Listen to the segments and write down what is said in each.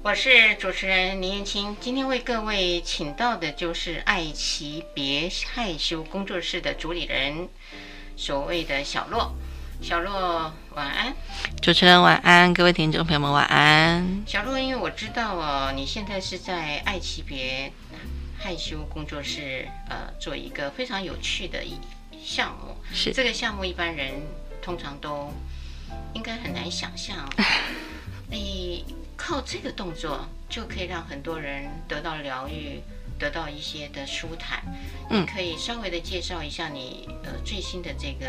我是主持人林燕青，今天为各位请到的就是爱奇别害羞工作室的主理人，所谓的小洛。小洛晚安，主持人晚安，各位听众朋友们晚安。小洛，因为我知道哦，你现在是在爱奇别害羞工作室，呃，做一个非常有趣的一项目。是这个项目，一般人通常都应该很难想象。你靠这个动作就可以让很多人得到疗愈，得到一些的舒坦。嗯可以稍微的介绍一下你呃最新的这个。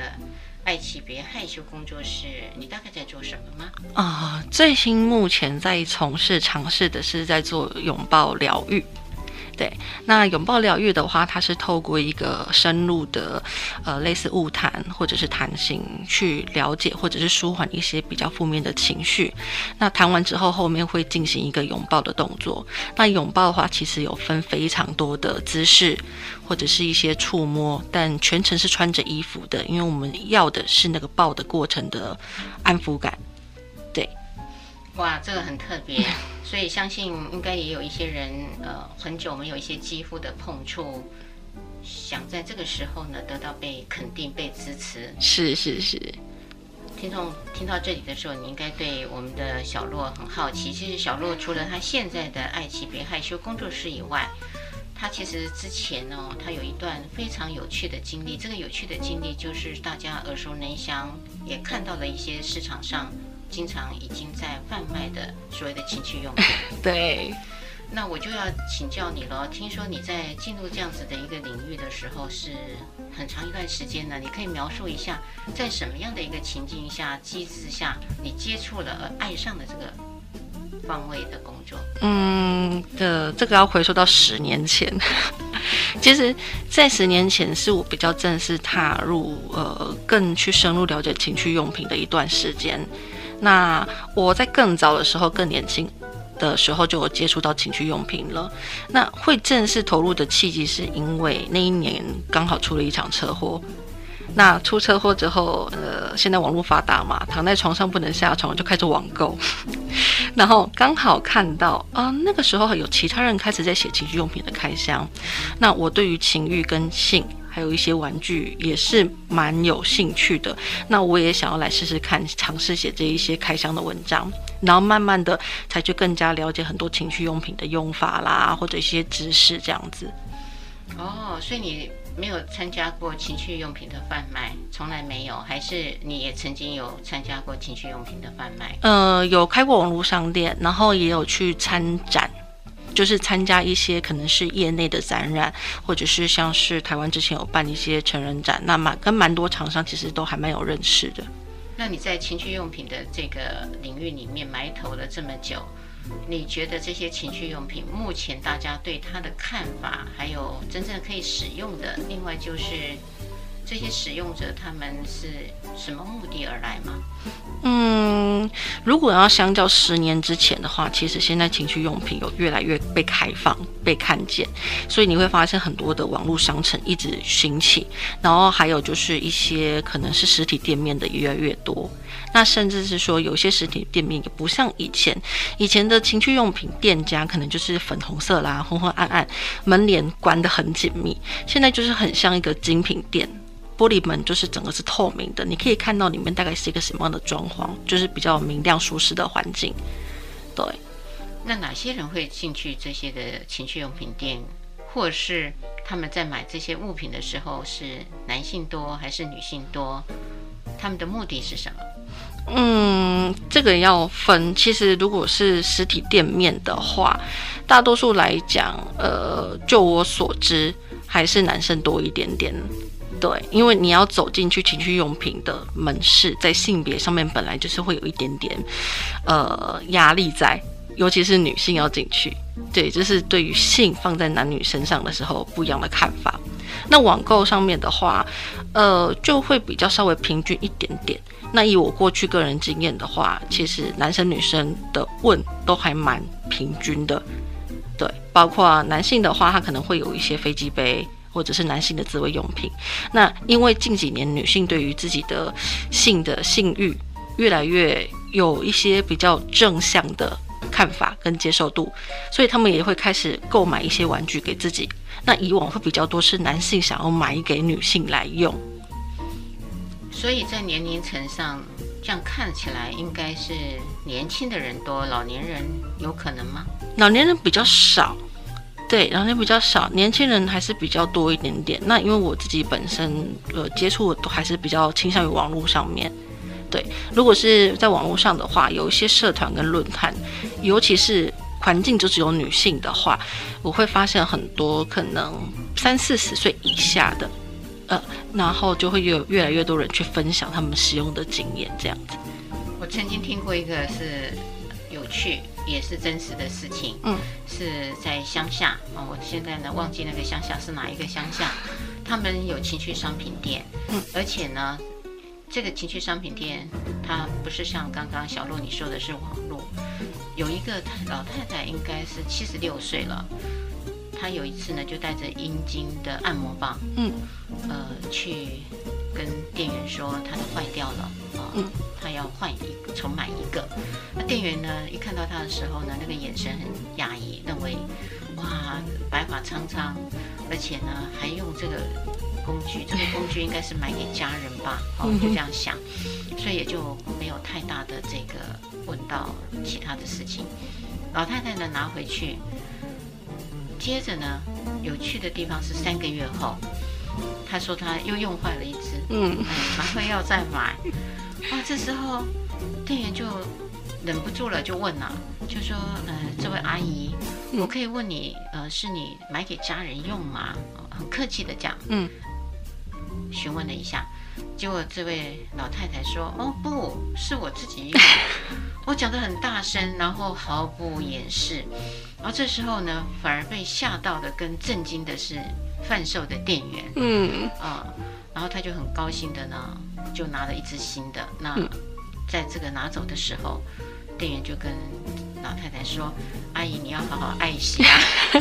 爱惜别害羞工作室，你大概在做什么吗？啊、呃，最新目前在从事尝试的是在做拥抱疗愈。对，那拥抱疗愈的话，它是透过一个深入的，呃，类似物谈或者是谈心，去了解或者是舒缓一些比较负面的情绪。那谈完之后，后面会进行一个拥抱的动作。那拥抱的话，其实有分非常多的姿势，或者是一些触摸，但全程是穿着衣服的，因为我们要的是那个抱的过程的安抚感。对，哇，这个很特别。所以相信应该也有一些人，呃，很久没有一些肌肤的碰触，想在这个时候呢得到被肯定、被支持。是是是。听众听到这里的时候，你应该对我们的小洛很好奇。其实小洛除了他现在的爱奇别害羞工作室以外，他其实之前呢，他有一段非常有趣的经历。这个有趣的经历就是大家耳熟能详，也看到了一些市场上。经常已经在贩卖的所谓的情趣用品，对，那我就要请教你了。听说你在进入这样子的一个领域的时候，是很长一段时间呢？你可以描述一下，在什么样的一个情境下、机制下，你接触了而爱上了这个方位的工作？嗯，的这个要回溯到十年前。其实，在十年前是我比较正式踏入，呃，更去深入了解情趣用品的一段时间。那我在更早的时候，更年轻的时候就有接触到情趣用品了。那会正式投入的契机，是因为那一年刚好出了一场车祸。那出车祸之后，呃，现在网络发达嘛，躺在床上不能下床，就开始网购。然后刚好看到啊、那个时候有其他人开始在写情趣用品的开箱。那我对于情欲跟性。还有一些玩具也是蛮有兴趣的，那我也想要来试试看，尝试写这一些开箱的文章，然后慢慢的才去更加了解很多情趣用品的用法啦，或者一些知识这样子。哦，所以你没有参加过情趣用品的贩卖，从来没有，还是你也曾经有参加过情趣用品的贩卖？呃，有开过网络商店，然后也有去参展。就是参加一些可能是业内的展览，或者是像是台湾之前有办一些成人展，那蛮跟蛮多厂商其实都还蛮有认识的。那你在情趣用品的这个领域里面埋头了这么久，你觉得这些情趣用品目前大家对它的看法，还有真正可以使用的，另外就是。这些使用者他们是什么目的而来吗？嗯，如果要相较十年之前的话，其实现在情趣用品有越来越被开放、被看见，所以你会发现很多的网络商城一直兴起，然后还有就是一些可能是实体店面的越来越多。那甚至是说有些实体店面也不像以前，以前的情趣用品店家可能就是粉红色啦、昏昏暗暗，门帘关得很紧密，现在就是很像一个精品店。玻璃门就是整个是透明的，你可以看到里面大概是一个什么样的装潢，就是比较明亮舒适的环境。对，那哪些人会进去这些的情趣用品店，或是他们在买这些物品的时候是男性多还是女性多？他们的目的是什么？嗯，这个要分。其实如果是实体店面的话，大多数来讲，呃，就我所知，还是男生多一点点。对，因为你要走进去情趣用品的门市，在性别上面本来就是会有一点点，呃，压力在，尤其是女性要进去，对，就是对于性放在男女身上的时候不一样的看法。那网购上面的话，呃，就会比较稍微平均一点点。那以我过去个人经验的话，其实男生女生的问都还蛮平均的，对，包括男性的话，他可能会有一些飞机杯。或者是男性的自慰用品，那因为近几年女性对于自己的性的性欲越来越有一些比较正向的看法跟接受度，所以他们也会开始购买一些玩具给自己。那以往会比较多是男性想要买给女性来用，所以在年龄层上，这样看起来应该是年轻的人多，老年人有可能吗？老年人比较少，对，然后就比较少，年轻人还是比较多一点点。那因为我自己本身呃接触的都还是比较倾向于网络上面。对，如果是在网络上的话，有一些社团跟论坛，尤其是环境就只有女性的话，我会发现很多可能三四十岁以下的，呃，然后就会有越来越多人去分享他们使用的经验，这样子。我曾经听过一个是有趣也是真实的事情，嗯，是在乡下哦，我现在呢忘记那个乡下是哪一个乡下，他们有情趣商品店，嗯，而且呢。这个情趣商品店，它不是像刚刚小洛你说的是网络。有一个老太太，应该是七十六岁了。她有一次呢，就带着阴茎的按摩棒，嗯，呃，去跟店员说她的坏掉了，啊、呃，她要换一，重买一个。那店员呢，一看到他的时候呢，那个眼神很压抑，认为哇，白发苍苍，而且呢，还用这个。工具，这个工具应该是买给家人吧，哦，就这样想，所以也就没有太大的这个问到其他的事情。老太太呢拿回去，接着呢有趣的地方是三个月后，他说他又用坏了一只，嗯，马上要再买，啊，这时候店员就忍不住了，就问了，就说，呃，这位阿姨，我可以问你，呃，是你买给家人用吗？很客气的讲，嗯。询问了一下，结果这位老太太说：“哦，不是我自己用，我讲得很大声，然后毫不掩饰。然后这时候呢，反而被吓到的跟震惊的是贩售的店员，嗯啊、呃，然后他就很高兴的呢，就拿了一只新的。那在这个拿走的时候，店员就跟老太太说：‘阿姨，你要好好爱惜啊。’”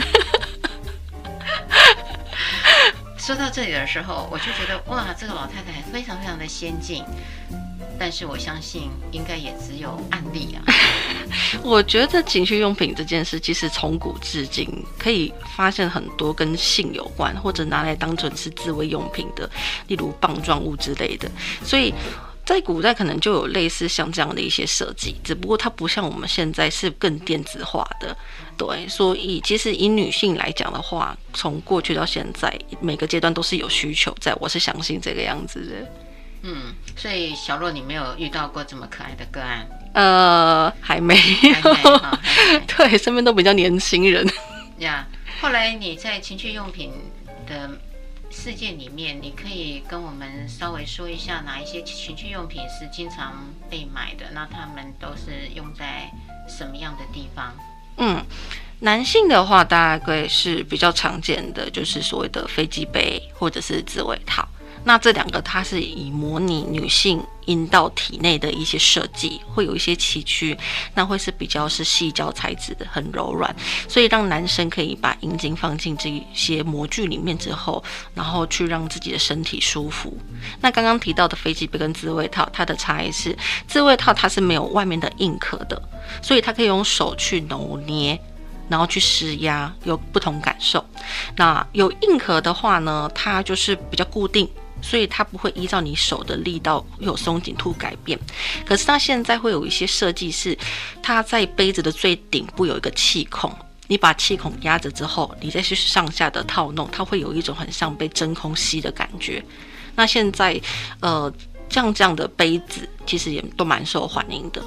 说到这里的时候，我就觉得哇，这个老太太非常非常的先进，但是我相信应该也只有案例啊。我觉得情趣用品这件事，其实从古至今可以发现很多跟性有关，或者拿来当成是自慰用品的，例如棒状物之类的，所以。在古代可能就有类似像这样的一些设计，只不过它不像我们现在是更电子化的，对。所以其实以女性来讲的话，从过去到现在，每个阶段都是有需求在，我是相信这个样子的。嗯，所以小洛，你没有遇到过这么可爱的个案？呃，还没有。还没哦、还没 对，身边都比较年轻人。呀，yeah, 后来你在情趣用品的。世界里面，你可以跟我们稍微说一下哪一些情趣用品是经常被买的？那他们都是用在什么样的地方？嗯，男性的话大概是比较常见的，就是所谓的飞机杯或者是自慰套。那这两个它是以模拟女性阴道体内的一些设计，会有一些崎岖，那会是比较是细胶材质的，很柔软，所以让男生可以把阴茎放进这些模具里面之后，然后去让自己的身体舒服。那刚刚提到的飞机杯跟自慰套，它的差异是，自慰套它是没有外面的硬壳的，所以它可以用手去揉捏，然后去施压，有不同感受。那有硬壳的话呢，它就是比较固定。所以它不会依照你手的力道有松紧度改变，可是它现在会有一些设计是，它在杯子的最顶部有一个气孔，你把气孔压着之后，你再去上下的套弄，它会有一种很像被真空吸的感觉。那现在，呃，像这样的杯子其实也都蛮受欢迎的。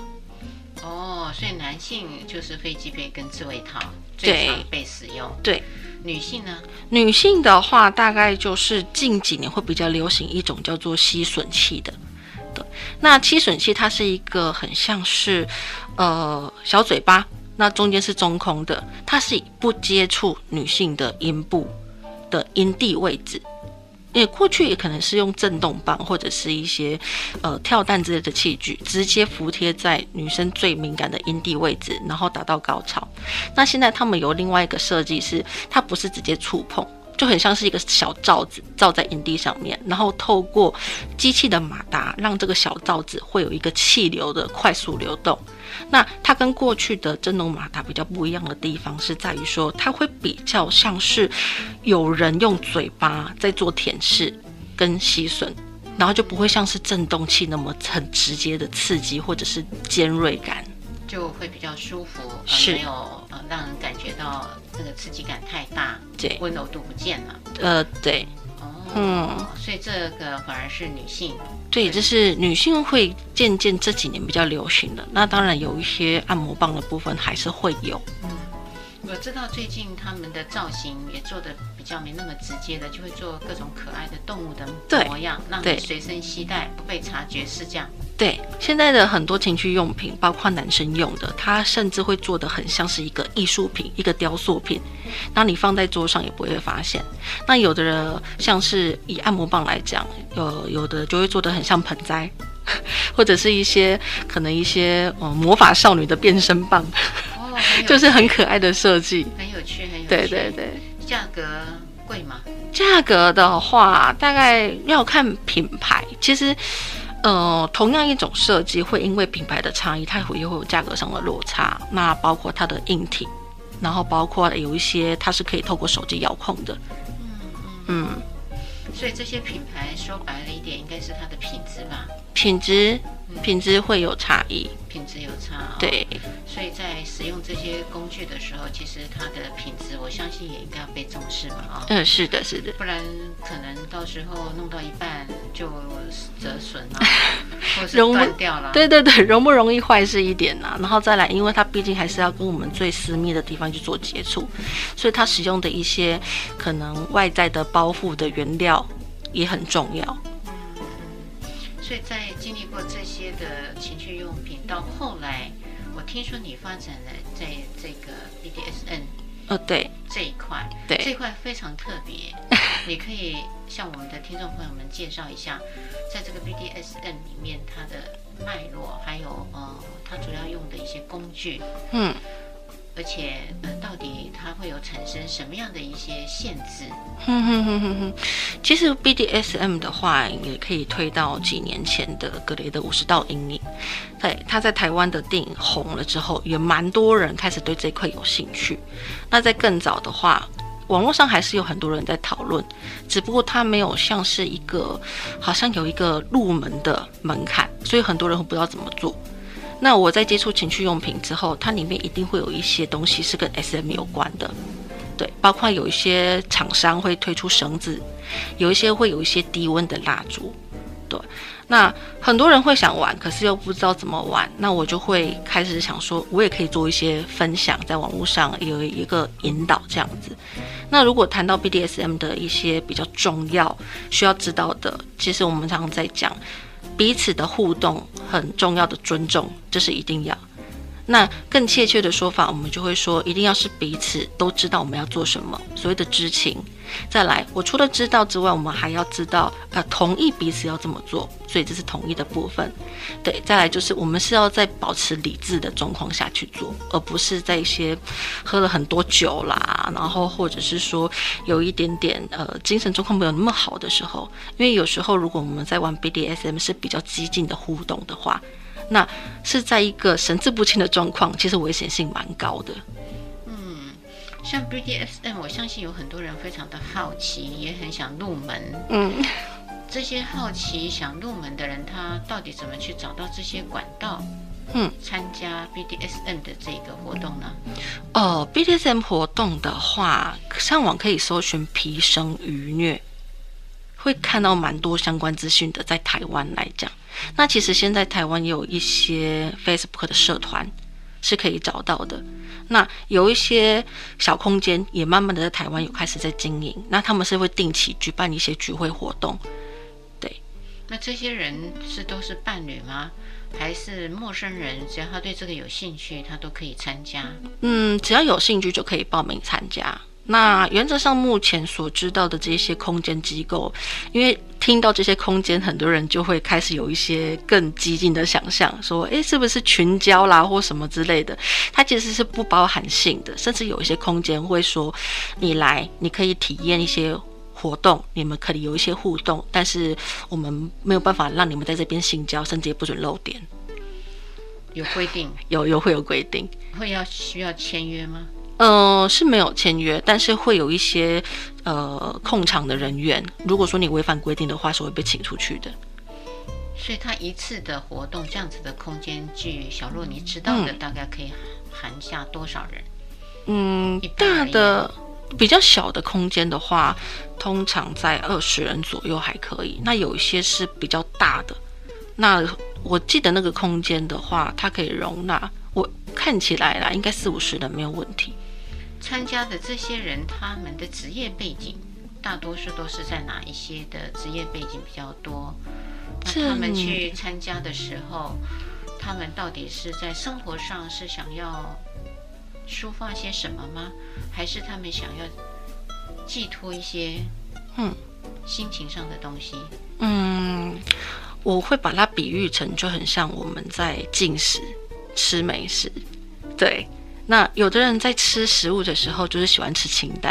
哦，所以男性就是飞机杯跟自慰套最常被使用。对。对女性呢？女性的话，大概就是近几年会比较流行一种叫做吸吮器的。对，那吸吮器它是一个很像是呃小嘴巴，那中间是中空的，它是以不接触女性的阴部的阴蒂位置。为过去也可能是用震动棒或者是一些呃跳蛋之类的器具，直接服贴在女生最敏感的阴蒂位置，然后达到高潮。那现在他们有另外一个设计是，它不是直接触碰，就很像是一个小罩子罩在营地上面，然后透过机器的马达，让这个小罩子会有一个气流的快速流动。那它跟过去的蒸笼马达比较不一样的地方是在于说，它会比较像是有人用嘴巴在做舔舐跟吸吮，然后就不会像是震动器那么很直接的刺激或者是尖锐感。就会比较舒服，而没有呃让人感觉到这个刺激感太大，对，温柔度不见了。呃，对，哦，嗯，所以这个反而是女性，对，这是女性会渐渐这几年比较流行的。那当然有一些按摩棒的部分还是会有。嗯，我知道最近他们的造型也做的比较没那么直接的，就会做各种可爱的动物的模样，让你随身携带不被察觉，是这样。对，现在的很多情趣用品，包括男生用的，它甚至会做的很像是一个艺术品，一个雕塑品，那你放在桌上也不会发现。那有的人像是以按摩棒来讲，有有的就会做的很像盆栽，或者是一些可能一些嗯魔法少女的变身棒，哦，就是很可爱的设计，很有趣，很有趣。对对对，价格贵吗？价格的话，大概要看品牌，其实。呃，同样一种设计会因为品牌的差异，它会又会有价格上的落差。那包括它的硬体，然后包括有一些它是可以透过手机遥控的。嗯嗯。嗯，所以这些品牌说白了一点，应该是它的品质吧？品质。品质会有差异，品质有差，哦，对，所以在使用这些工具的时候，其实它的品质，我相信也应该要被重视嘛，啊，哦，嗯，是的，是的，不然可能到时候弄到一半就折损了，或是断掉了，对对对，容不容易坏是一点呐，然后再来，因为它毕竟还是要跟我们最私密的地方去做接触，所以它使用的一些可能外在的包覆的原料也很重要。所以在经历过这些的情趣用品，到后来，我听说你发展了在这个 BDSN，哦对，这一块，对，这一块非常特别，你可以向我们的听众朋友们介绍一下，在这个 BDSN 里面它的脉络，还有呃，它主要用的一些工具，嗯。而且，呃，到底它会有产生什么样的一些限制？其实 BDSM 的话，也可以推到几年前的格雷的五十道阴影。对，他在台湾的电影红了之后，也蛮多人开始对这块有兴趣。那在更早的话，网络上还是有很多人在讨论，只不过它没有像是一个，好像有一个入门的门槛，所以很多人不知道怎么做。那我在接触情趣用品之后，它里面一定会有一些东西是跟 SM 有关的，对，包括有一些厂商会推出绳子，有一些会有一些低温的蜡烛，对。那很多人会想玩，可是又不知道怎么玩，那我就会开始想说，我也可以做一些分享，在网络上有一个引导这样子。那如果谈到 BDSM 的一些比较重要需要知道的，其实我们常常在讲。彼此的互动很重要的尊重，这是一定要。那更确切的说法，我们就会说，一定要是彼此都知道我们要做什么，所谓的知情。再来，我除了知道之外，我们还要知道，呃，同意彼此要这么做，所以这是同意的部分。对，再来就是我们是要在保持理智的状况下去做，而不是在一些喝了很多酒啦，然后或者是说有一点点呃精神状况没有那么好的时候，因为有时候如果我们在玩 BDSM 是比较激进的互动的话，那是在一个神志不清的状况，其实危险性蛮高的。像 BDSM，我相信有很多人非常的好奇，也很想入门。嗯，这些好奇想入门的人，他到底怎么去找到这些管道？嗯，参加 BDSM 的这个活动呢？哦，BDSM 活动的话，上网可以搜寻“皮生愉虐”，会看到蛮多相关资讯的。在台湾来讲，那其实现在台湾也有一些 Facebook 的社团是可以找到的。那有一些小空间也慢慢的在台湾有开始在经营，那他们是会定期举办一些聚会活动，对。那这些人是都是伴侣吗？还是陌生人？只要他对这个有兴趣，他都可以参加。嗯，只要有兴趣就可以报名参加。那原则上，目前所知道的这些空间机构，因为听到这些空间，很多人就会开始有一些更激进的想象，说，诶，是不是群交啦，或什么之类的？它其实是不包含性的，甚至有一些空间会说，你来，你可以体验一些活动，你们可以有一些互动，但是我们没有办法让你们在这边性交，甚至也不准露点。有规定？有有会有规定？会要需要签约吗？呃，是没有签约，但是会有一些呃控场的人员，如果说你违反规定的话，是会被请出去的。所以，他一次的活动这样子的空间，据小洛你知道的，大概可以含下多少人？嗯，大的比较小的空间的话，通常在二十人左右还可以。那有一些是比较大的，那我记得那个空间的话，它可以容纳我看起来啦，应该四五十人没有问题。参加的这些人，他们的职业背景，大多数都是在哪一些的职业背景比较多？那他们去参加的时候，他们到底是在生活上是想要抒发些什么吗？还是他们想要寄托一些嗯心情上的东西？嗯，我会把它比喻成就很像我们在进食吃美食，对。那有的人在吃食物的时候，就是喜欢吃清淡；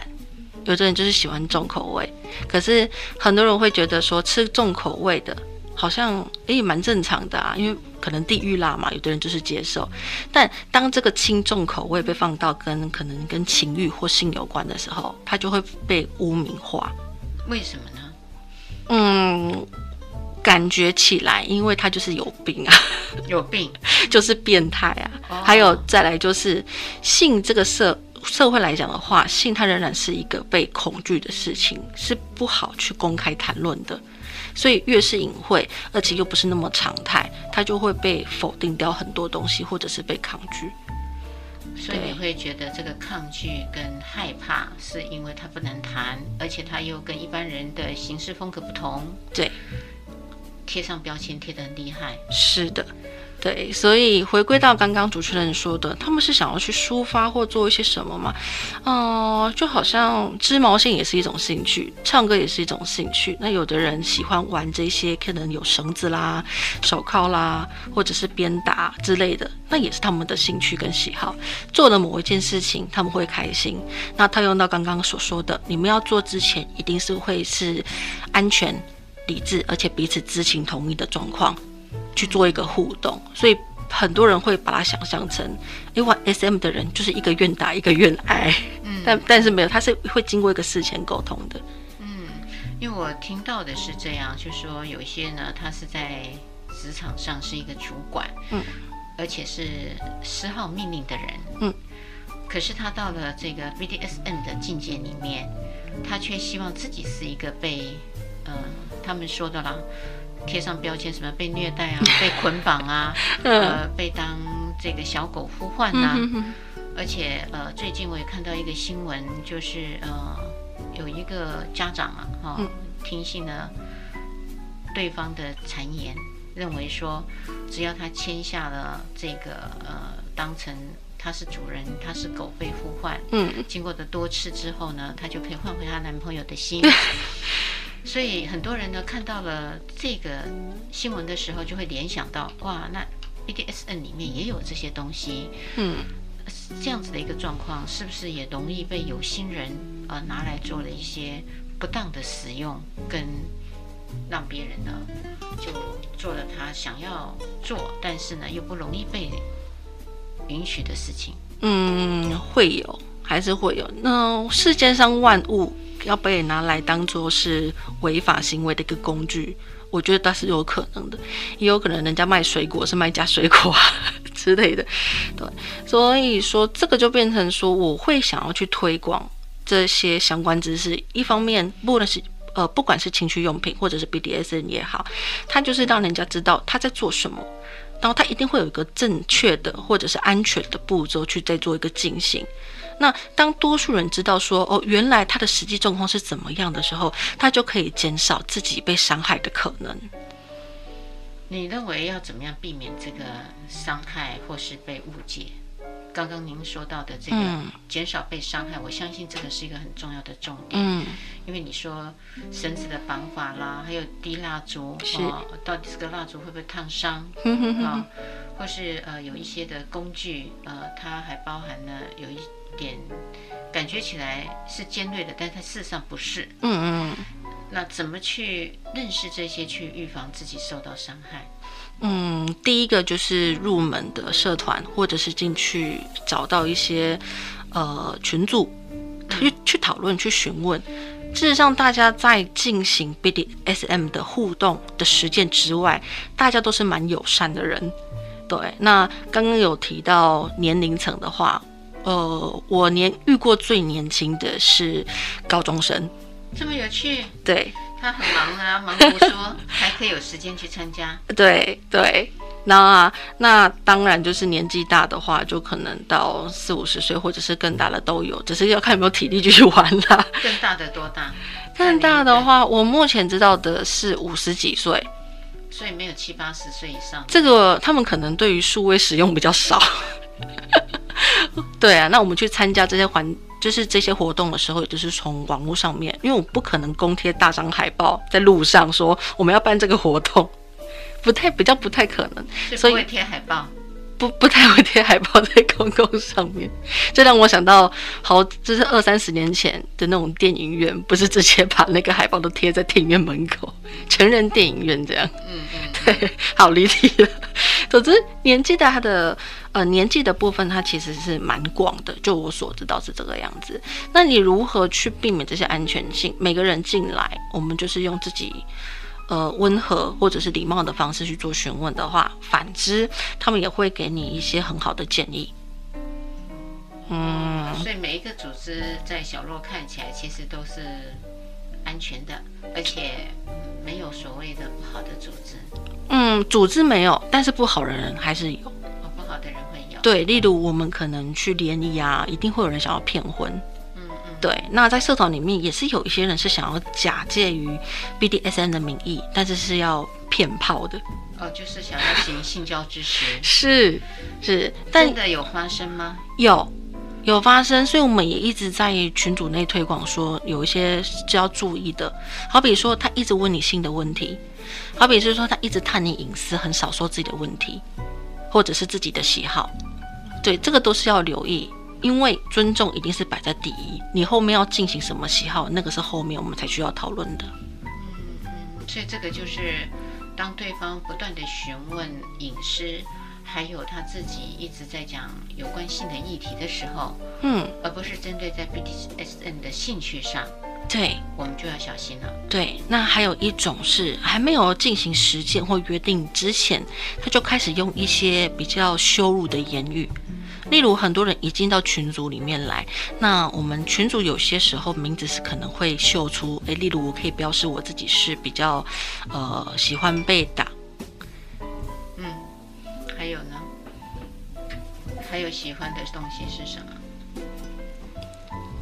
有的人就是喜欢重口味。可是很多人会觉得说，吃重口味的，好像诶蛮正常的啊，因为可能地域辣嘛，有的人就是接受。但当这个轻重口味被放到跟可能跟情欲或性有关的时候，它就会被污名化。为什么呢？嗯。感觉起来，因为他就是有病啊，有病 就是变态啊。Oh. 还有再来就是性这个社社会来讲的话，性它仍然是一个被恐惧的事情，是不好去公开谈论的。所以越是隐晦，而且又不是那么常态，它就会被否定掉很多东西，或者是被抗拒。所以你会觉得这个抗拒跟害怕，是因为他不能谈，而且他又跟一般人的行事风格不同。对。贴上标签贴得很厉害，是的，对，所以回归到刚刚主持人说的，他们是想要去抒发或做一些什么吗？哦、就好像织毛线也是一种兴趣，唱歌也是一种兴趣。那有的人喜欢玩这些，可能有绳子啦、手铐啦，或者是鞭打之类的，那也是他们的兴趣跟喜好。做了某一件事情，他们会开心。那套用到刚刚所说的，你们要做之前，一定是会是安全。理智，而且彼此知情同意的状况去做一个互动，所以很多人会把它想象成，因为 SM 的人就是一个愿打一个愿挨，嗯，但但是没有，他是会经过一个事前沟通的，嗯，因为我听到的是这样，就是说有一些呢，他是在职场上是一个主管，嗯，而且是施号命令的人，嗯，可是他到了这个 BDSM 的境界里面，他却希望自己是一个被，嗯、呃。他们说的啦，贴上标签，什么被虐待啊，被捆绑啊，呃，被当这个小狗呼唤呐、啊。而且呃，最近我也看到一个新闻，就是呃，有一个家长啊，哈、哦，听信了对方的谗言，认为说，只要他签下了这个呃，当成他是主人，他是狗被呼唤，嗯，经过的多次之后呢，他就可以换回他男朋友的心。所以很多人呢看到了这个新闻的时候，就会联想到哇，那 BDSN 里面也有这些东西，嗯，这样子的一个状况，是不是也容易被有心人呃拿来做了一些不当的使用，跟让别人呢就做了他想要做，但是呢又不容易被允许的事情？嗯，会有，还是会有。那世界上万物。要被拿来当做是违法行为的一个工具，我觉得倒是有可能的，也有可能人家卖水果是卖假水果啊之类的，对，所以说这个就变成说，我会想要去推广这些相关知识。一方面，不论是呃不管是情趣用品或者是 BDSM 也好，它就是让人家知道他在做什么，然后他一定会有一个正确的或者是安全的步骤去再做一个进行。那当多数人知道说哦，原来他的实际状况是怎么样的时候，他就可以减少自己被伤害的可能。你认为要怎么样避免这个伤害或是被误解？刚刚您说到的这个减少被伤害，我相信这个是一个很重要的重点。嗯，因为你说绳子的绑法啦，还有滴蜡烛，是哦，到底这个蜡烛会不会烫伤？啊、哦，或是呃有一些的工具，呃，它还包含了有一点感觉起来是尖锐的，但它事实上不是。嗯嗯。那怎么去认识这些，去预防自己受到伤害？嗯，第一个就是入门的社团，或者是进去找到一些呃群组，去去讨论、去询问。事实上，大家在进行 BDSM 的互动的实践之外，大家都是蛮友善的人。对，那刚刚有提到年龄层的话，呃，我年遇过最年轻的是高中生，这么有趣。对。他很忙啊，忙不说，还可以有时间去参加。对对，那那当然就是年纪大的话，就可能到四五十岁或者是更大的都有，只是要看有没有体力继续玩啦。更大的多大？更大的话，我目前知道的是五十几岁，所以没有七八十岁以上。这个他们可能对于数位使用比较少。对啊，那我们去参加这些环。就是这些活动的时候，也就是从网络上面，因为我不可能公贴大张海报在路上说我们要办这个活动，不太比较不太可能，所以会贴海报，不不太会贴海报在公共上面，这让我想到好，这是二三十年前的那种电影院，不是直接把那个海报都贴在电影院门口，成人电影院这样，嗯嗯，对，好离题了。总之，年纪的他的。呃，年纪的部分它其实是蛮广的，就我所知道是这个样子。那你如何去避免这些安全性？每个人进来，我们就是用自己呃温和或者是礼貌的方式去做询问的话，反之，他们也会给你一些很好的建议。嗯，所以每一个组织在小洛看起来其实都是安全的，而且没有所谓的不好的组织。嗯，组织没有，但是不好的人还是有。不好的人会有对，例如我们可能去联谊啊，一定会有人想要骗婚，对。那在社团里面也是有一些人是想要假借于 BDSM 的名义，但是是要骗炮的，哦，就是想要行性交之实，是是，但真的有发生吗？有有发生，所以我们也一直在群组内推广说，有一些是要注意的，好比说他一直问你性的问题，好比是说他一直探你隐私，很少说自己的问题。或者是自己的喜好，对，这个都是要留意，因为尊重一定是摆在第一。你后面要进行什么喜好，那个是后面我们才需要讨论的。嗯嗯，所以这个就是当对方不断的询问隐私，还有他自己一直在讲有关性的议题的时候，嗯，而不是针对在 BDSN 的兴趣上。对，我们就要小心了。对，那还有一种是还没有进行实践或约定之前，他就开始用一些比较羞辱的言语，例如很多人一进到群组里面来，那我们群组有些时候名字是可能会秀出，诶，例如我可以标示我自己是比较呃喜欢被打，嗯，还有呢？还有喜欢的东西是什么？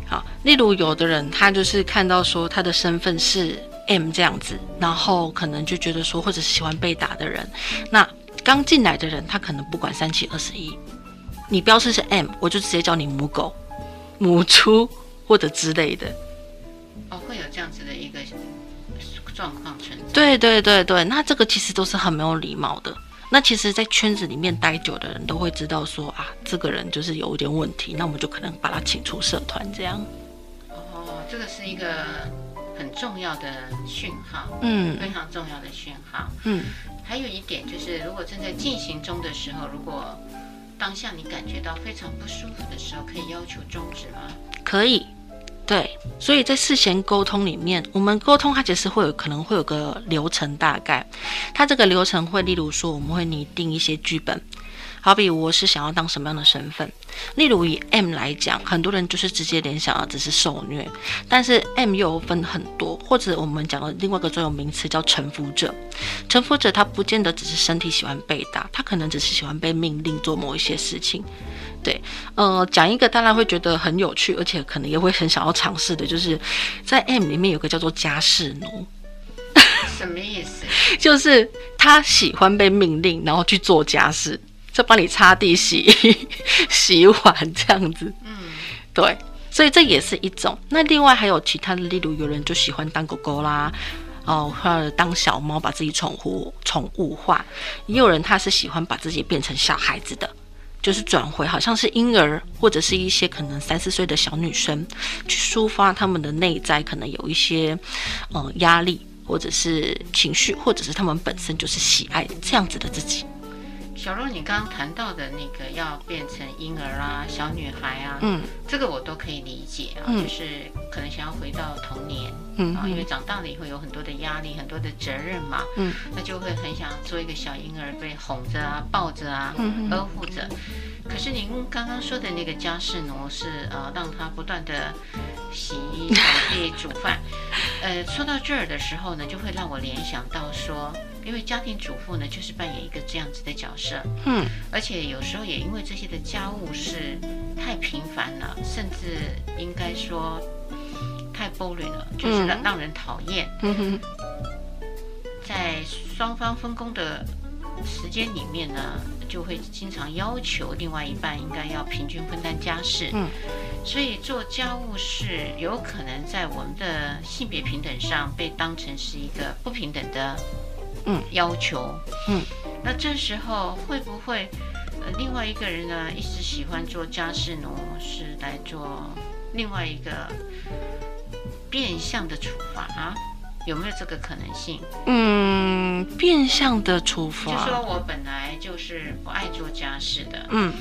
好，例如有的人他就是看到说他的身份是 M 这样子，然后可能就觉得说，或者是喜欢被打的人，那刚进来的人他可能不管三七二十一，你标示是 M，我就直接叫你母狗、母猪或者之类的。哦，会有这样子的一个状况存在。对对对对，那这个其实都是很没有礼貌的。那其实，在圈子里面待久的人都会知道说啊，这个人就是有一点问题，那我们就可能把他请出社团这样。哦，这个是一个很重要的讯号，嗯，非常重要的讯号，嗯。还有一点就是，如果正在进行中的时候，如果当下你感觉到非常不舒服的时候，可以要求终止吗？可以。对，所以在事前沟通里面，我们沟通它其实会有可能会有个流程，大概它这个流程会，例如说我们会拟定一些剧本，好比我是想要当什么样的身份，例如以 M 来讲，很多人就是直接联想到只是受虐，但是 M 又有分很多，或者我们讲的另外一个专有名词叫臣服者，臣服者他不见得只是身体喜欢被打，他可能只是喜欢被命令做某一些事情。对，呃，讲一个大家会觉得很有趣，而且可能也会很想要尝试的，就是在 M 里面有个叫做家事奴，什么意思？就是他喜欢被命令，然后去做家事。就帮你擦地洗、洗 洗碗这样子。嗯，对，所以这也是一种。那另外还有其他的，例如有人就喜欢当狗狗啦，哦，或者当小猫，把自己宠物宠物化；也有人他是喜欢把自己变成小孩子的。就是转回，好像是婴儿或者是一些可能三四岁的小女生，去抒发他们的内在，可能有一些呃压力，或者是情绪，或者是他们本身就是喜爱这样子的自己。小若，你刚刚谈到的那个要变成婴儿啊、小女孩啊，嗯，这个我都可以理解啊，嗯、就是可能想要回到童年，嗯啊，因为长大了以后有很多的压力、很多的责任嘛，嗯，那就会很想做一个小婴儿，被哄着啊、抱着啊、嗯、呵护着。可是您刚刚说的那个家事奴是呃，让他不断的洗衣、扫地、煮饭，呃，说到这儿的时候呢，就会让我联想到说。因为家庭主妇呢，就是扮演一个这样子的角色，嗯，而且有时候也因为这些的家务事太频繁了，甚至应该说太 boring 了，就是让让人讨厌。嗯，在双方分工的时间里面呢，就会经常要求另外一半应该要平均分担家事。嗯，所以做家务事有可能在我们的性别平等上被当成是一个不平等的。嗯，要求，嗯，那这时候会不会，呃，另外一个人呢，一直喜欢做家事奴，是来做另外一个变相的处罚啊？有没有这个可能性？嗯，变相的处罚，就说我本来就是不爱做家事的，嗯，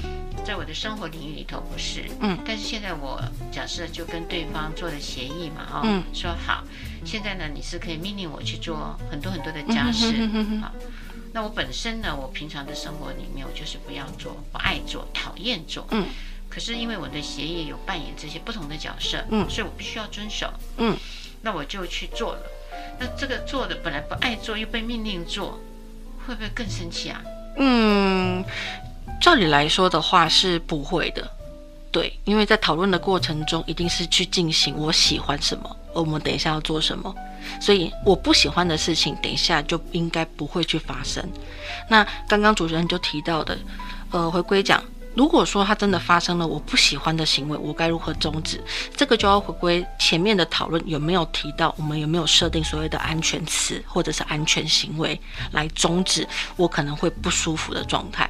在我的生活领域里头不是，嗯，但是现在我假设就跟对方做了协议嘛，哦，嗯，说好。现在呢，你是可以命令我去做很多很多的家事，好，那我本身呢，我平常的生活里面，我就是不要做，不爱做，讨厌做，嗯。可是因为我的协议有扮演这些不同的角色，嗯，所以我必须要遵守，嗯。那我就去做了。那这个做的本来不爱做，又被命令做，会不会更生气啊？嗯，照理来说的话是不会的，对，因为在讨论的过程中，一定是去进行我喜欢什么。我们等一下要做什么？所以我不喜欢的事情，等一下就应该不会去发生。那刚刚主持人就提到的，呃，回归讲，如果说他真的发生了我不喜欢的行为，我该如何终止？这个就要回归前面的讨论，有没有提到我们有没有设定所谓的安全词或者是安全行为来终止我可能会不舒服的状态？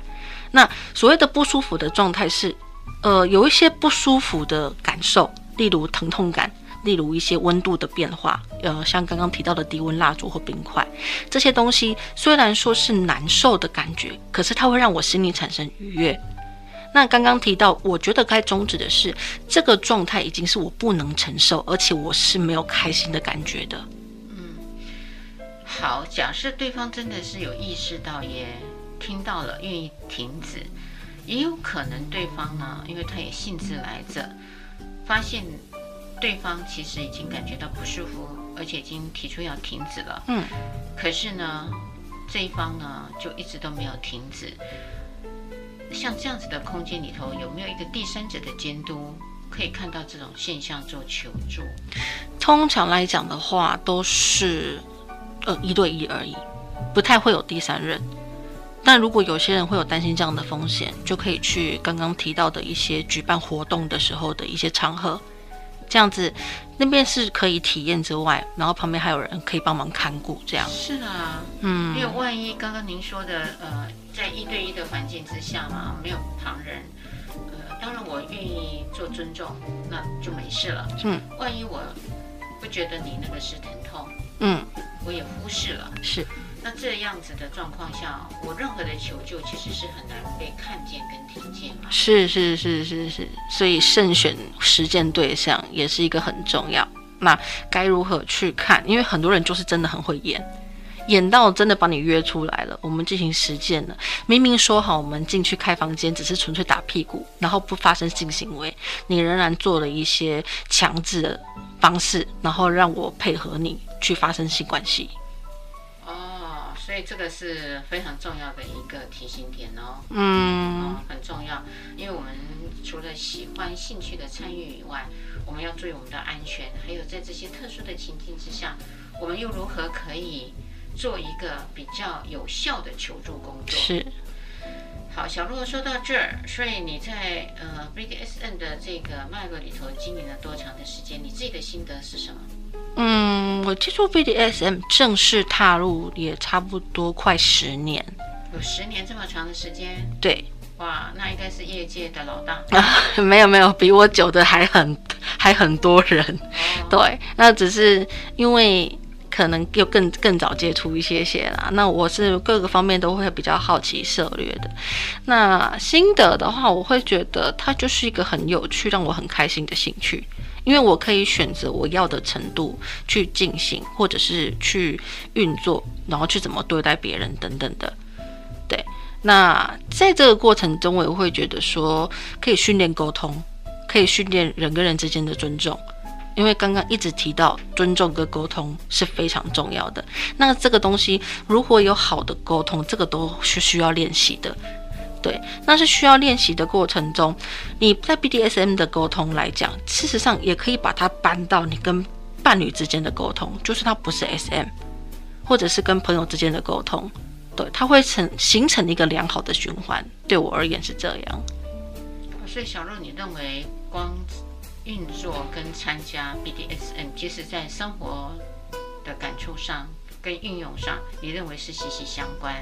那所谓的不舒服的状态是，呃，有一些不舒服的感受，例如疼痛感。例如一些温度的变化，呃，像刚刚提到的低温蜡烛或冰块，这些东西虽然说是难受的感觉，可是它会让我心里产生愉悦。那刚刚提到，我觉得该终止的是这个状态已经是我不能承受，而且我是没有开心的感觉的。嗯，好，假设对方真的是有意识到，也听到了，愿意停止，也有可能对方呢，因为他也兴致来着，发现。对方其实已经感觉到不舒服，而且已经提出要停止了。嗯，可是呢，这一方呢就一直都没有停止。像这样子的空间里头，有没有一个第三者的监督，可以看到这种现象做求助？通常来讲的话，都是呃一对一而已，不太会有第三人。但如果有些人会有担心这样的风险，就可以去刚刚提到的一些举办活动的时候的一些场合。这样子，那边是可以体验之外，然后旁边还有人可以帮忙看顾，这样。是啊，嗯，因为万一刚刚您说的，呃，在一对一的环境之下嘛，没有旁人，呃，当然我愿意做尊重，那就没事了。嗯，万一我不觉得你那个是疼痛，嗯，我也忽视了，是。那这样子的状况下，我任何的求救其实是很难被看见跟听见嘛。是是是是是，所以慎选实践对象也是一个很重要。那该如何去看？因为很多人就是真的很会演，演到真的把你约出来了，我们进行实践了。明明说好我们进去开房间只是纯粹打屁股，然后不发生性行为，你仍然做了一些强制的方式，然后让我配合你去发生性关系。所以这个是非常重要的一个提醒点哦，嗯，哦，很重要，因为我们除了喜欢、兴趣的参与以外，我们要注意我们的安全，还有在这些特殊的情境之下，我们又如何可以做一个比较有效的求助工作？是。好，小鹿说到这儿，所以你在呃 BDSN 的这个脉络里头经营了多长的时间？你自己的心得是什么？嗯，我接触 BDSM 正式踏入也差不多快十年，有十年这么长的时间？对，哇，那应该是业界的老大啊！没有没有，比我久的还很 还很多人。哦、对，那只是因为。可能又更更早接触一些些啦。那我是各个方面都会比较好奇涉略的。那心得的话，我会觉得它就是一个很有趣、让我很开心的兴趣，因为我可以选择我要的程度去进行，或者是去运作，然后去怎么对待别人等等的。对。那在这个过程中，我也会觉得说，可以训练沟通，可以训练人跟人之间的尊重。因为刚刚一直提到尊重跟沟通是非常重要的，那这个东西如果有好的沟通，这个都是需要练习的。对，那是需要练习的过程中，你在 BDSM 的沟通来讲，事实上也可以把它搬到你跟伴侣之间的沟通，就是它不是 SM，或者是跟朋友之间的沟通，对，它会成形成一个良好的循环。对我而言是这样。所以小洛，你认为光？运作跟参加 BDSM，其实在生活的感触上跟运用上，你认为是息息相关，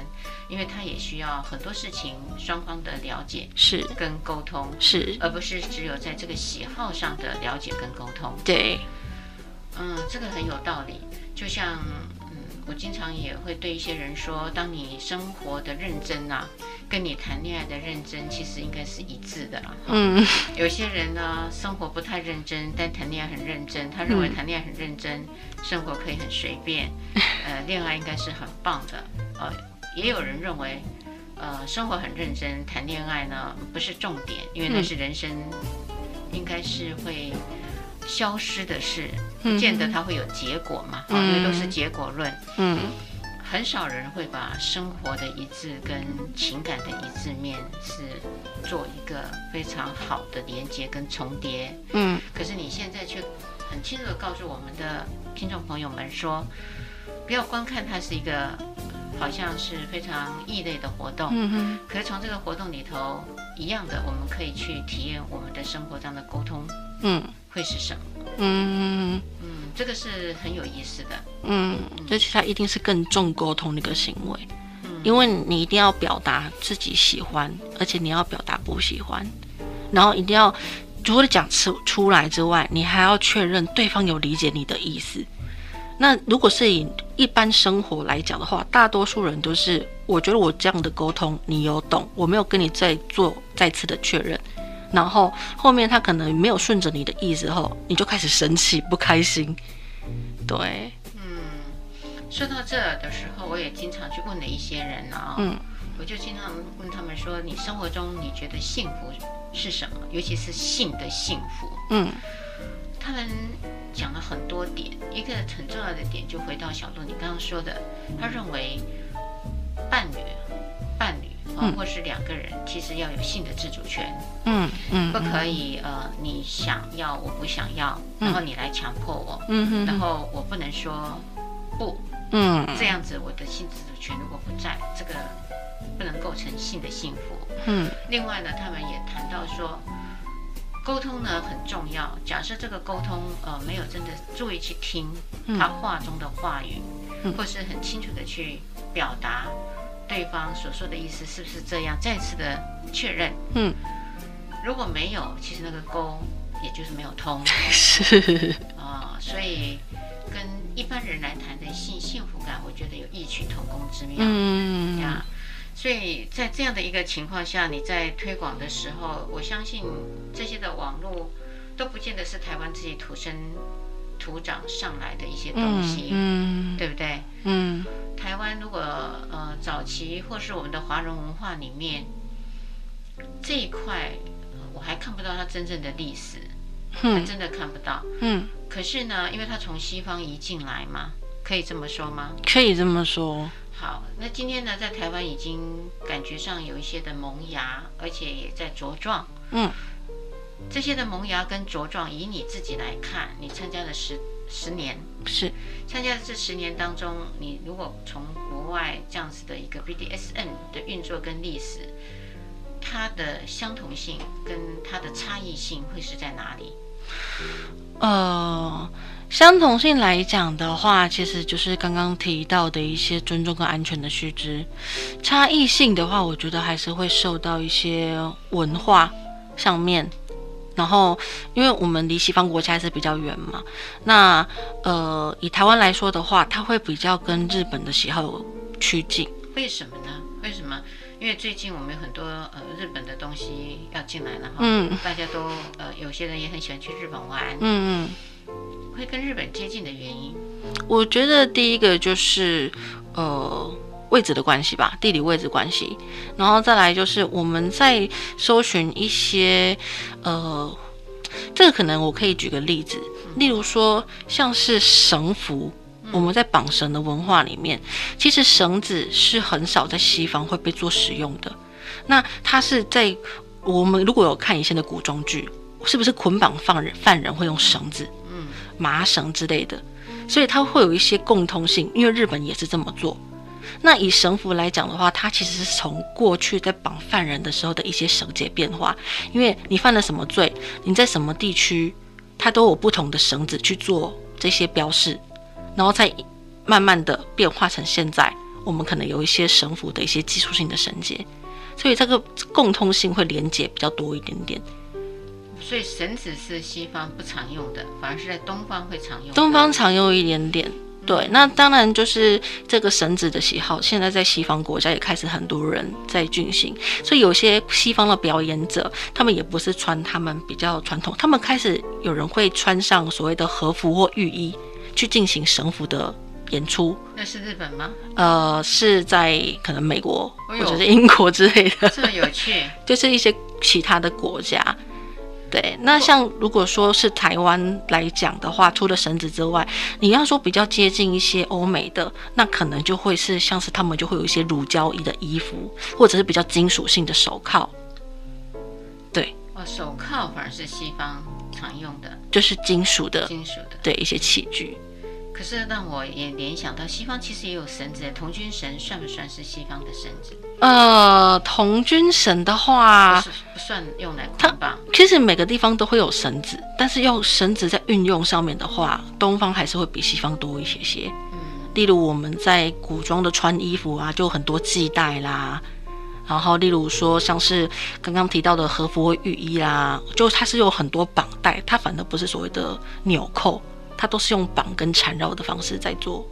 因为它也需要很多事情双方的了解是跟沟通是，而不是只有在这个喜好上的了解跟沟通。对，嗯，这个很有道理，就像。我经常也会对一些人说，当你生活的认真啊，跟你谈恋爱的认真，其实应该是一致的啦。嗯，有些人呢，生活不太认真，但谈恋爱很认真。他认为谈恋爱很认真，生活可以很随便。呃，恋爱应该是很棒的。呃，也有人认为，呃，生活很认真，谈恋爱呢不是重点，因为那是人生，应该是会。消失的事，不见得它会有结果嘛，因为都是结果论。嗯，很少人会把生活的一致跟情感的一致面是做一个非常好的连接跟重叠。嗯，可是你现在却很清楚地告诉我们的听众朋友们说，不要光看它是一个好像是非常异类的活动。嗯哼，可是从这个活动里头，一样的，我们可以去体验我们的生活上的沟通。嗯。会是什么？嗯嗯，这个是很有意思的。嗯，而且它一定是更重沟通的一个行为，嗯，因为你一定要表达自己喜欢，而且你要表达不喜欢，然后一定要除了讲出出来之外，你还要确认对方有理解你的意思。那如果是以一般生活来讲的话，大多数人都是我觉得我这样的沟通你有懂，我没有跟你再做再次的确认。然后后面他可能没有顺着你的意思后，你就开始生气不开心。对，嗯，说到这的时候，我也经常去问了一些人啊、哦，嗯，我就经常问他们说：“你生活中你觉得幸福是什么？尤其是性的幸福。”嗯，他们讲了很多点，一个很重要的点就回到小鹿你刚刚说的，他认为伴侣，伴侣。嗯，或是两个人，其实要有性的自主权。嗯嗯，不可以呃，你想要我不想要，然后你来强迫我。嗯，然后我不能说不。嗯，这样子我的性自主权如果不在，这个不能构成性的幸福。嗯，另外呢，他们也谈到说，沟通呢很重要。假设这个沟通呃没有真的注意去听他话中的话语，或是很清楚的去表达。对方所说的意思是不是这样？再次的确认。嗯，如果没有，其实那个沟也就是没有通。是啊、呃，所以跟一般人来谈的幸幸福感，我觉得有异曲同工之妙。嗯呀，所以在这样的一个情况下，你在推广的时候，我相信这些的网络都不见得是台湾自己土生土长上来的一些东西，嗯，嗯对不对？嗯。台湾如果呃早期或是我们的华人文化里面这一块，呃，我还看不到它真正的历史，还真的看不到。嗯。可是呢，因为它从西方移进来嘛，可以这么说吗？可以这么说。好，那今天呢，在台湾已经感觉上有一些的萌芽，而且也在茁壮。嗯。这些的萌芽跟茁壮，以你自己来看，你参加的十。十年是参加这十年当中，你如果从国外这样子的一个 BDSM 的运作跟历史，它的相同性跟它的差异性会是在哪里？呃，相同性来讲的话，其实就是刚刚提到的一些尊重跟安全的须知。差异性的话，我觉得还是会受到一些文化上面。然后，因为我们离西方国家还是比较远嘛，那呃，以台湾来说的话，它会比较跟日本的喜好趋近。为什么呢？为什么？因为最近我们有很多呃日本的东西要进来了哈，嗯，大家都呃有些人也很喜欢去日本玩，嗯嗯，会跟日本接近的原因，我觉得第一个就是呃。位置的关系吧，地理位置关系，然后再来就是我们在搜寻一些，呃，这个可能我可以举个例子，例如说像是绳符，我们在绑绳的文化里面，其实绳子是很少在西方会被做使用的，那它是在我们如果有看以前的古装剧，是不是捆绑犯人犯人会用绳子，嗯，麻绳之类的，所以它会有一些共通性，因为日本也是这么做。那以绳符来讲的话，它其实是从过去在绑犯人的时候的一些绳结变化，因为你犯了什么罪，你在什么地区，它都有不同的绳子去做这些标示，然后再慢慢的变化成现在我们可能有一些绳符的一些技术性的绳结，所以这个共通性会连接比较多一点点。所以绳子是西方不常用的，反而是在东方会常用。东方常用一点点。对，那当然就是这个绳子的喜好，现在在西方国家也开始很多人在进行，所以有些西方的表演者，他们也不是穿他们比较传统，他们开始有人会穿上所谓的和服或浴衣去进行绳服的演出。那是日本吗？呃，是在可能美国或者是英国之类的。这么有趣，就是一些其他的国家。对，那像如果说是台湾来讲的话，除了绳子之外，你要说比较接近一些欧美的，那可能就会是像是他们就会有一些乳胶衣的衣服，或者是比较金属性的手铐。对，哦，手铐反而是西方常用的，就是金属的，金属的，对一些器具。可是让我也联想到，西方其实也有绳子，童军绳算不算是西方的绳子？呃，童军绳的话，不，不算用来捆绑。其实每个地方都会有绳子，但是用绳子在运用上面的话，东方还是会比西方多一些些。嗯，例如我们在古装的穿衣服啊，就很多系带啦。然后例如说像是刚刚提到的和服或浴衣啦，就它是有很多绑带，它反而不是所谓的纽扣。它都是用绑跟缠绕的方式在做，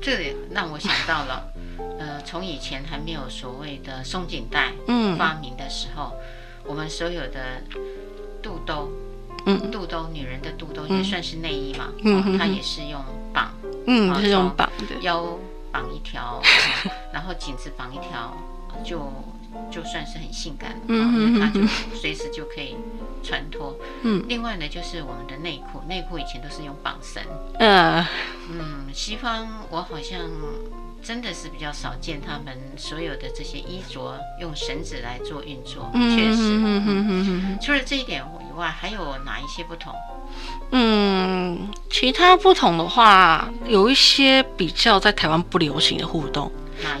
这也让我想到了，呃，从以前还没有所谓的松紧带发明的时候，嗯、我们所有的肚兜，嗯，肚兜女人的肚兜也算是内衣嘛，嗯、哦，它也是用绑，嗯，是用绑的，腰绑一条，然后颈子绑一条，就。就算是很性感，嗯，它就随时就可以穿脱。嗯，另外呢，就是我们的内裤，内裤以前都是用绑绳。嗯嗯，西方我好像真的是比较少见，他们所有的这些衣着用绳子来做运作。嗯，确实。嗯嗯嗯。除了这一点以外，还有哪一些不同？嗯，其他不同的话，有一些比较在台湾不流行的互动。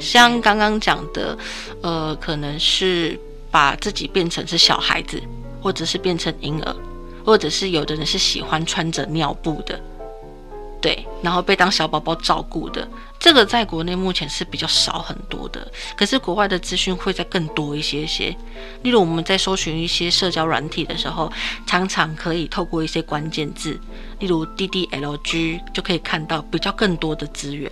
像刚刚讲的，呃，可能是把自己变成是小孩子，或者是变成婴儿，或者是有的人是喜欢穿着尿布的，对，然后被当小宝宝照顾的，这个在国内目前是比较少很多的，可是国外的资讯会再更多一些些。例如我们在搜寻一些社交软体的时候，常常可以透过一些关键字，例如 DDLG，就可以看到比较更多的资源。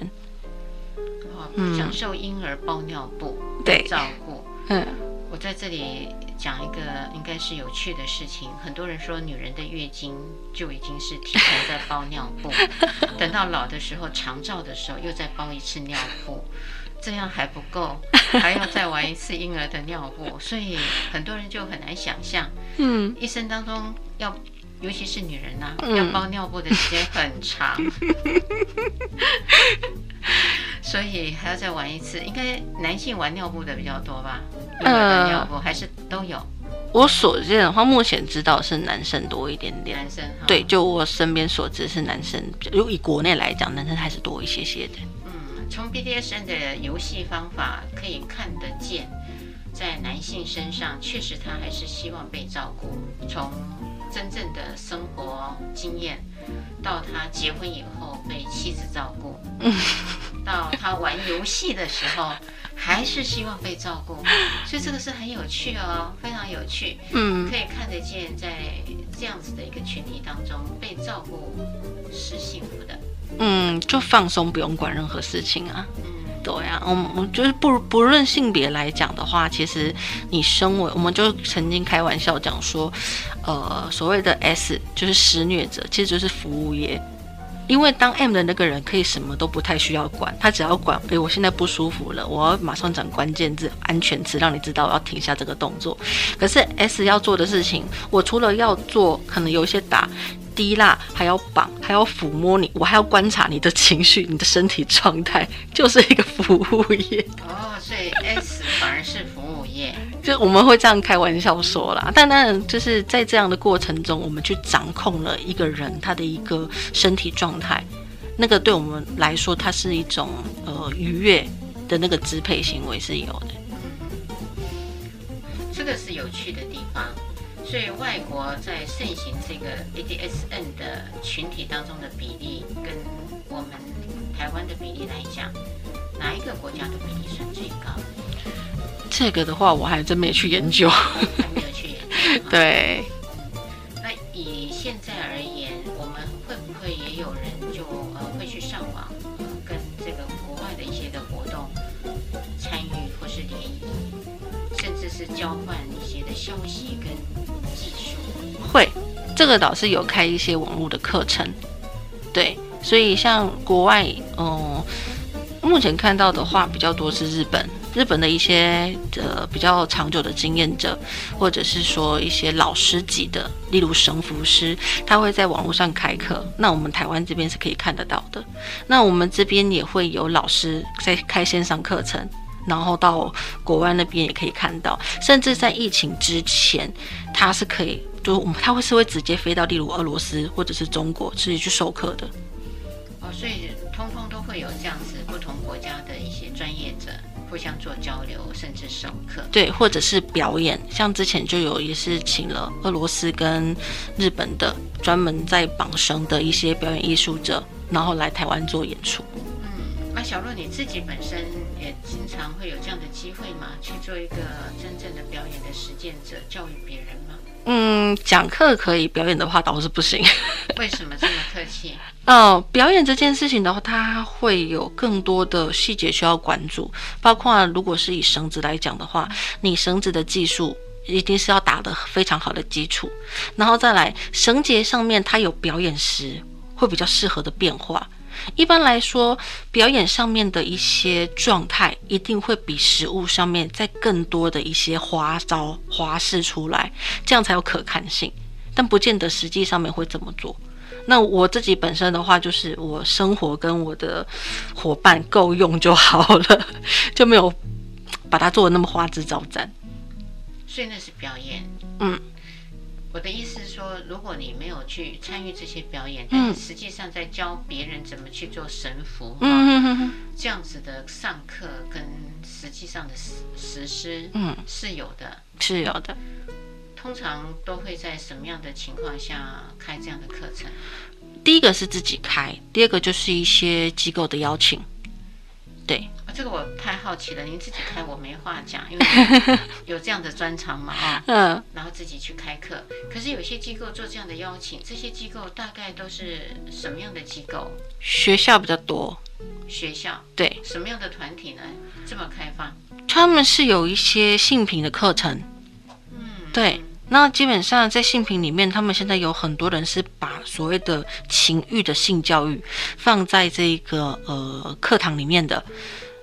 享受婴儿包尿布对照顾。嗯，我在这里讲一个应该是有趣的事情。很多人说女人的月经就已经是提前在包尿布，等到老的时候长照的时候又再包一次尿布，这样还不够，还要再玩一次婴儿的尿布。所以很多人就很难想象，嗯，一生当中要，尤其是女人呐、啊，要包尿布的时间很长。所以还要再玩一次，应该男性玩尿布的比较多吧？呃，尿布还是都有。我所见的话，目前知道是男生多一点点。男生对，就我身边所知是男生。如以国内来讲，男生还是多一些些的。嗯，从 BDSN 的游戏方法可以看得见，在男性身上，确实他还是希望被照顾。从真正的生活经验，到他结婚以后被妻子照顾，到他玩游戏的时候，还是希望被照顾。所以这个是很有趣哦，非常有趣。嗯，可以看得见，在这样子的一个群体当中，被照顾是幸福的。嗯，就放松，不用管任何事情啊。嗯对啊，我们就是不不论性别来讲的话，其实你身为，我们就曾经开玩笑讲说，呃，所谓的 S 就是施虐者，其实就是服务业。因为当 M 的那个人可以什么都不太需要管，他只要管，哎，我现在不舒服了，我要马上讲关键字、安全词，让你知道我要停下这个动作。可是 S 要做的事情，我除了要做，可能有一些打。滴蜡还要绑，还要抚摸你，我还要观察你的情绪、你的身体状态，就是一个服务业。哦，所以 S 反而是服务业，就我们会这样开玩笑说啦。但当然，就是在这样的过程中，我们去掌控了一个人他的一个身体状态，那个对我们来说，它是一种呃愉悦的那个支配行为是有的。这个是有趣的地方。所以外国在盛行这个 ADSN 的群体当中的比例，跟我们台湾的比例来讲，哪一个国家的比例算最高？这个的话，我还真没去研究，还没有去研究。对。那以现在而言，我们会不会也有人就呃会去上网，呃，跟这个国外的一些的活动参与，或是联谊，甚至是交换一些的消息跟技术。会，这个倒是有开一些网络的课程，对，所以像国外，嗯，目前看到的话比较多是日本，日本的一些呃比较长久的经验者，或者是说一些老师级的，例如绳缚师，他会在网络上开课，那我们台湾这边是可以看得到的，那我们这边也会有老师在开线上课程。然后到国外那边也可以看到，甚至在疫情之前，他是可以，就我们他会是会直接飞到例如俄罗斯或者是中国自己去授课的。哦，所以通通都会有这样子不同国家的一些专业者互相做交流，甚至授课。对，或者是表演，像之前就有也是请了俄罗斯跟日本的专门在绑绳的一些表演艺术者，然后来台湾做演出。嗯，那小洛你自己本身。也经常会有这样的机会吗？去做一个真正的表演的实践者，教育别人吗？嗯，讲课可以，表演的话倒是不行。为什么这么客气？哦，表演这件事情的话，它会有更多的细节需要关注，包括如果是以绳子来讲的话，你绳子的技术一定是要打的非常好的基础，然后再来绳结上面它有表演时会比较适合的变化。一般来说，表演上面的一些状态一定会比实物上面再更多的一些花招、花式出来，这样才有可看性。但不见得实际上面会这么做。那我自己本身的话，就是我生活跟我的伙伴够用就好了，就没有把它做的那么花枝招展。所以那是表演，嗯。我的意思是说，如果你没有去参与这些表演，但是实际上在教别人怎么去做绳缚，嗯，这样子的上课跟实际上的实实施，嗯，是有的，是有的。通常都会在什么样的情况下开这样的课程？第一个是自己开，第二个就是一些机构的邀请，对。这个我太好奇了，您自己开我没话讲，因为 有这样的专长嘛啊，嗯，然后自己去开课。可是有些机构做这样的邀请，这些机构大概都是什么样的机构？学校比较多，学校对，什么样的团体呢？这么开放？他们是有一些性品的课程，嗯，对。那基本上在性平里面，他们现在有很多人是把所谓的情欲的性教育放在这个呃课堂里面的。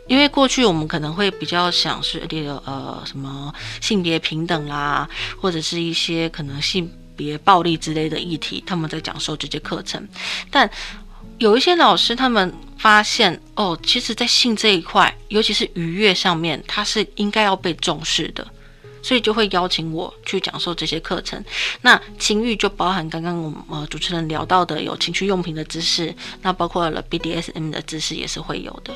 因为过去我们可能会比较想是这个呃什么性别平等啦，或者是一些可能性别暴力之类的议题，他们在讲授这些课程。但有一些老师他们发现哦，其实，在性这一块，尤其是愉悦上面，它是应该要被重视的，所以就会邀请我去讲授这些课程。那情欲就包含刚刚我们呃主持人聊到的有情趣用品的知识，那包括了 BDSM 的知识也是会有的。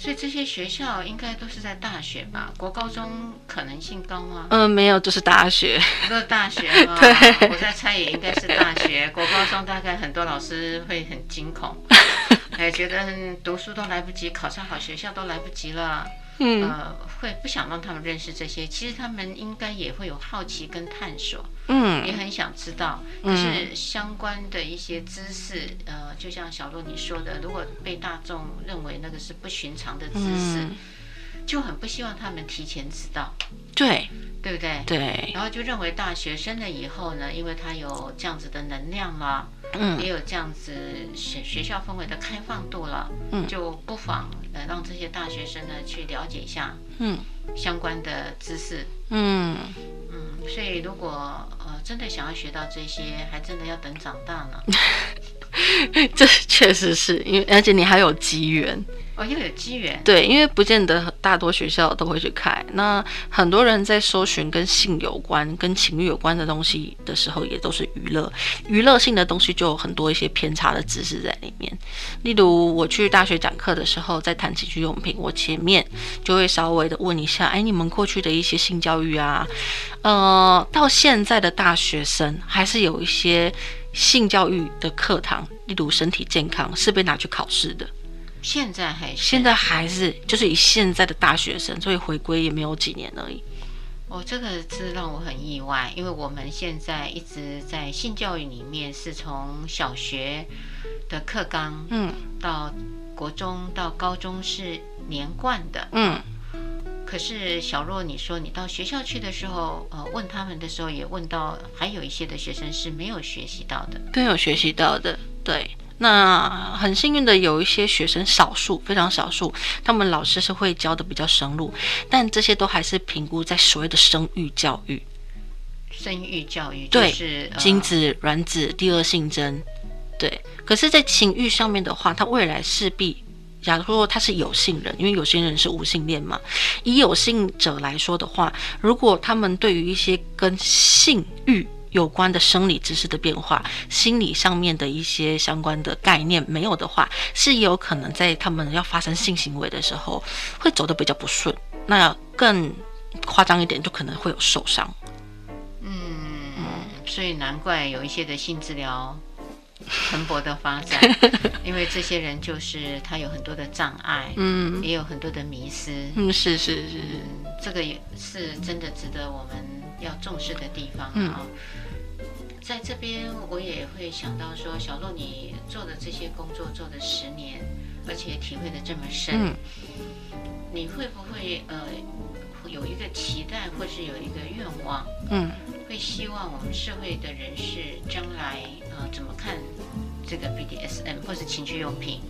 所以这些学校应该都是在大学吧？国高中可能性高吗？嗯、呃，没有，就是大学。都是大学 啊。对，我在猜也应该是大学。国高中大概很多老师会很惊恐，哎，觉得读书都来不及，考上好学校都来不及了。嗯，呃，会不想让他们认识这些，其实他们应该也会有好奇跟探索。嗯，也很想知道，可是相关的一些知识，呃，就像小洛你说的，如果被大众认为那个是不寻常的知识，嗯、就很不希望他们提前知道。对，对不对？对。然后就认为大学生了以后呢，因为他有这样子的能量了，嗯，也有这样子学学校氛围的开放度了，嗯，就不妨呃让这些大学生呢去了解一下，嗯，相关的知识，嗯嗯，所以如果呃。真的想要学到这些，还真的要等长大呢。这确实是因为，而且你还有机缘。哦，又有机缘。对，因为不见得大多学校都会去开。那很多人在搜寻跟性有关、跟情欲有关的东西的时候，也都是娱乐。娱乐性的东西就有很多一些偏差的知识在里面。例如，我去大学讲课的时候，在谈情趣用品，我前面就会稍微的问一下：哎，你们过去的一些性教育啊，呃，到现在的大学生还是有一些性教育的课堂，例如身体健康，是被拿去考试的。现在还是现在还是就是以现在的大学生，所以回归也没有几年而已。哦，这个是让我很意外，因为我们现在一直在性教育里面是从小学的课纲，嗯，到国中到高中是连贯的，嗯。可是小若，你说你到学校去的时候，呃，问他们的时候也问到，还有一些的学生是没有学习到的，没有学习到的，对。那很幸运的有一些学生，少数非常少数，他们老师是会教的比较深入，但这些都还是评估在所谓的生育教育。生育教育就是对精子、卵子、第二性征，对。可是，在情欲上面的话，他未来势必，假如说他是有性人，因为有些人是无性恋嘛，以有性者来说的话，如果他们对于一些跟性欲有关的生理知识的变化，心理上面的一些相关的概念没有的话，是有可能在他们要发生性行为的时候，会走得比较不顺。那更夸张一点，就可能会有受伤。嗯，所以难怪有一些的性治疗蓬勃的发展，因为这些人就是他有很多的障碍，嗯，也有很多的迷失。嗯，是是是，嗯，这个也是真的值得我们要重视的地方啊。嗯在这边，我也会想到说，小洛，你做的这些工作做了十年，而且体会的这么深，嗯、你会不会呃有一个期待，或是有一个愿望，嗯，会希望我们社会的人士将来呃怎么看这个 BDSM 或是情趣用品？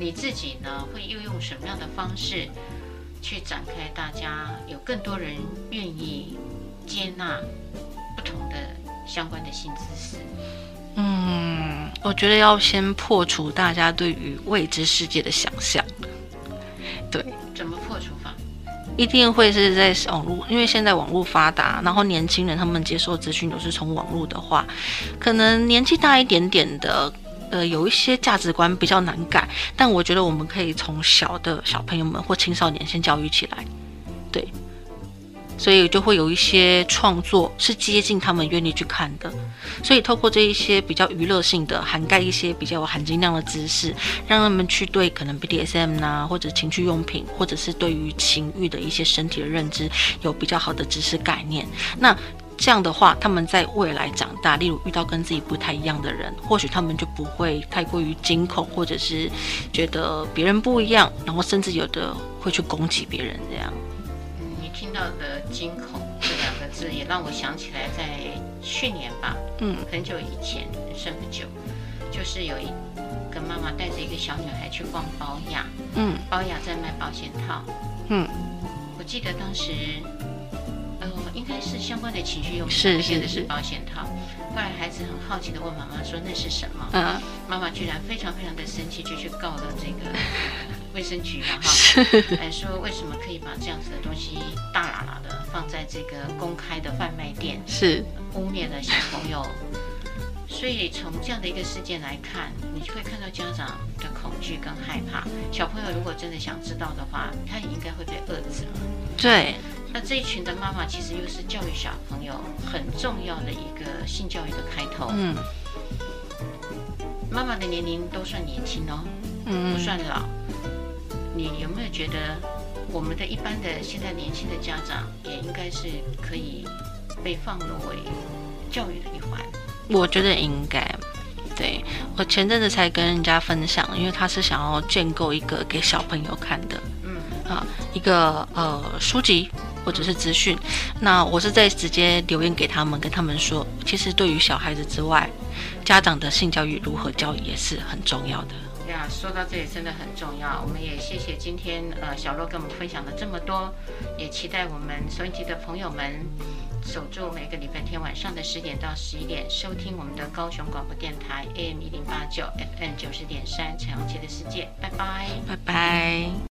你自己呢，会又用什么样的方式去展开？大家有更多人愿意接纳不同的。相关的新知识，嗯，我觉得要先破除大家对于未知世界的想象。对，怎么破除法？一定会是在网络，因为现在网络发达，然后年轻人他们接受资讯都是从网络的话，可能年纪大一点点的，呃，有一些价值观比较难改。但我觉得我们可以从小的小朋友们或青少年先教育起来，对。所以就会有一些创作是接近他们愿意去看的，所以透过这一些比较娱乐性的，涵盖一些比较有含金量的知识，让他们去对可能 BDSM 呐、或者情趣用品，或者是对于情欲的一些身体的认知有比较好的知识概念。那这样的话，他们在未来长大，例如遇到跟自己不太一样的人，或许他们就不会太过于惊恐，或者是觉得别人不一样，然后甚至有的会去攻击别人这样。你听到的“惊恐”这两个字，也让我想起来，在去年吧，嗯，很久以前，甚不久，就是有一跟妈妈带着一个小女孩去逛包雅，嗯，包雅在卖保险套，嗯，我记得当时，呃，应该是相关的情绪用品，是是是保险套。后来孩子很好奇的问妈妈说：“那是什么？”嗯，妈妈居然非常非常的生气，就去告了这个。卫生局嘛，哈，来说为什么可以把这样子的东西大喇喇的放在这个公开的贩卖店，是污蔑了小朋友。所以从这样的一个事件来看，你就会看到家长的恐惧跟害怕。小朋友如果真的想知道的话，他也应该会被遏制了。对。那这一群的妈妈其实又是教育小朋友很重要的一个性教育的开头。嗯。妈妈的年龄都算年轻哦，嗯，不算老。你有没有觉得，我们的一般的现在年轻的家长也应该是可以被放入为教育的一环？我觉得应该。对，我前阵子才跟人家分享，因为他是想要建构一个给小朋友看的，嗯啊，一个呃书籍。或者是资讯，那我是在直接留言给他们，跟他们说，其实对于小孩子之外，家长的性教育如何教也是很重要的。呀，说到这里真的很重要。我们也谢谢今天呃小洛跟我们分享了这么多，也期待我们收音机的朋友们守住每个礼拜天晚上的十点到十一点，收听我们的高雄广播电台 AM 一零八九 FM 九十点三彩虹旗的世界。拜拜，拜拜。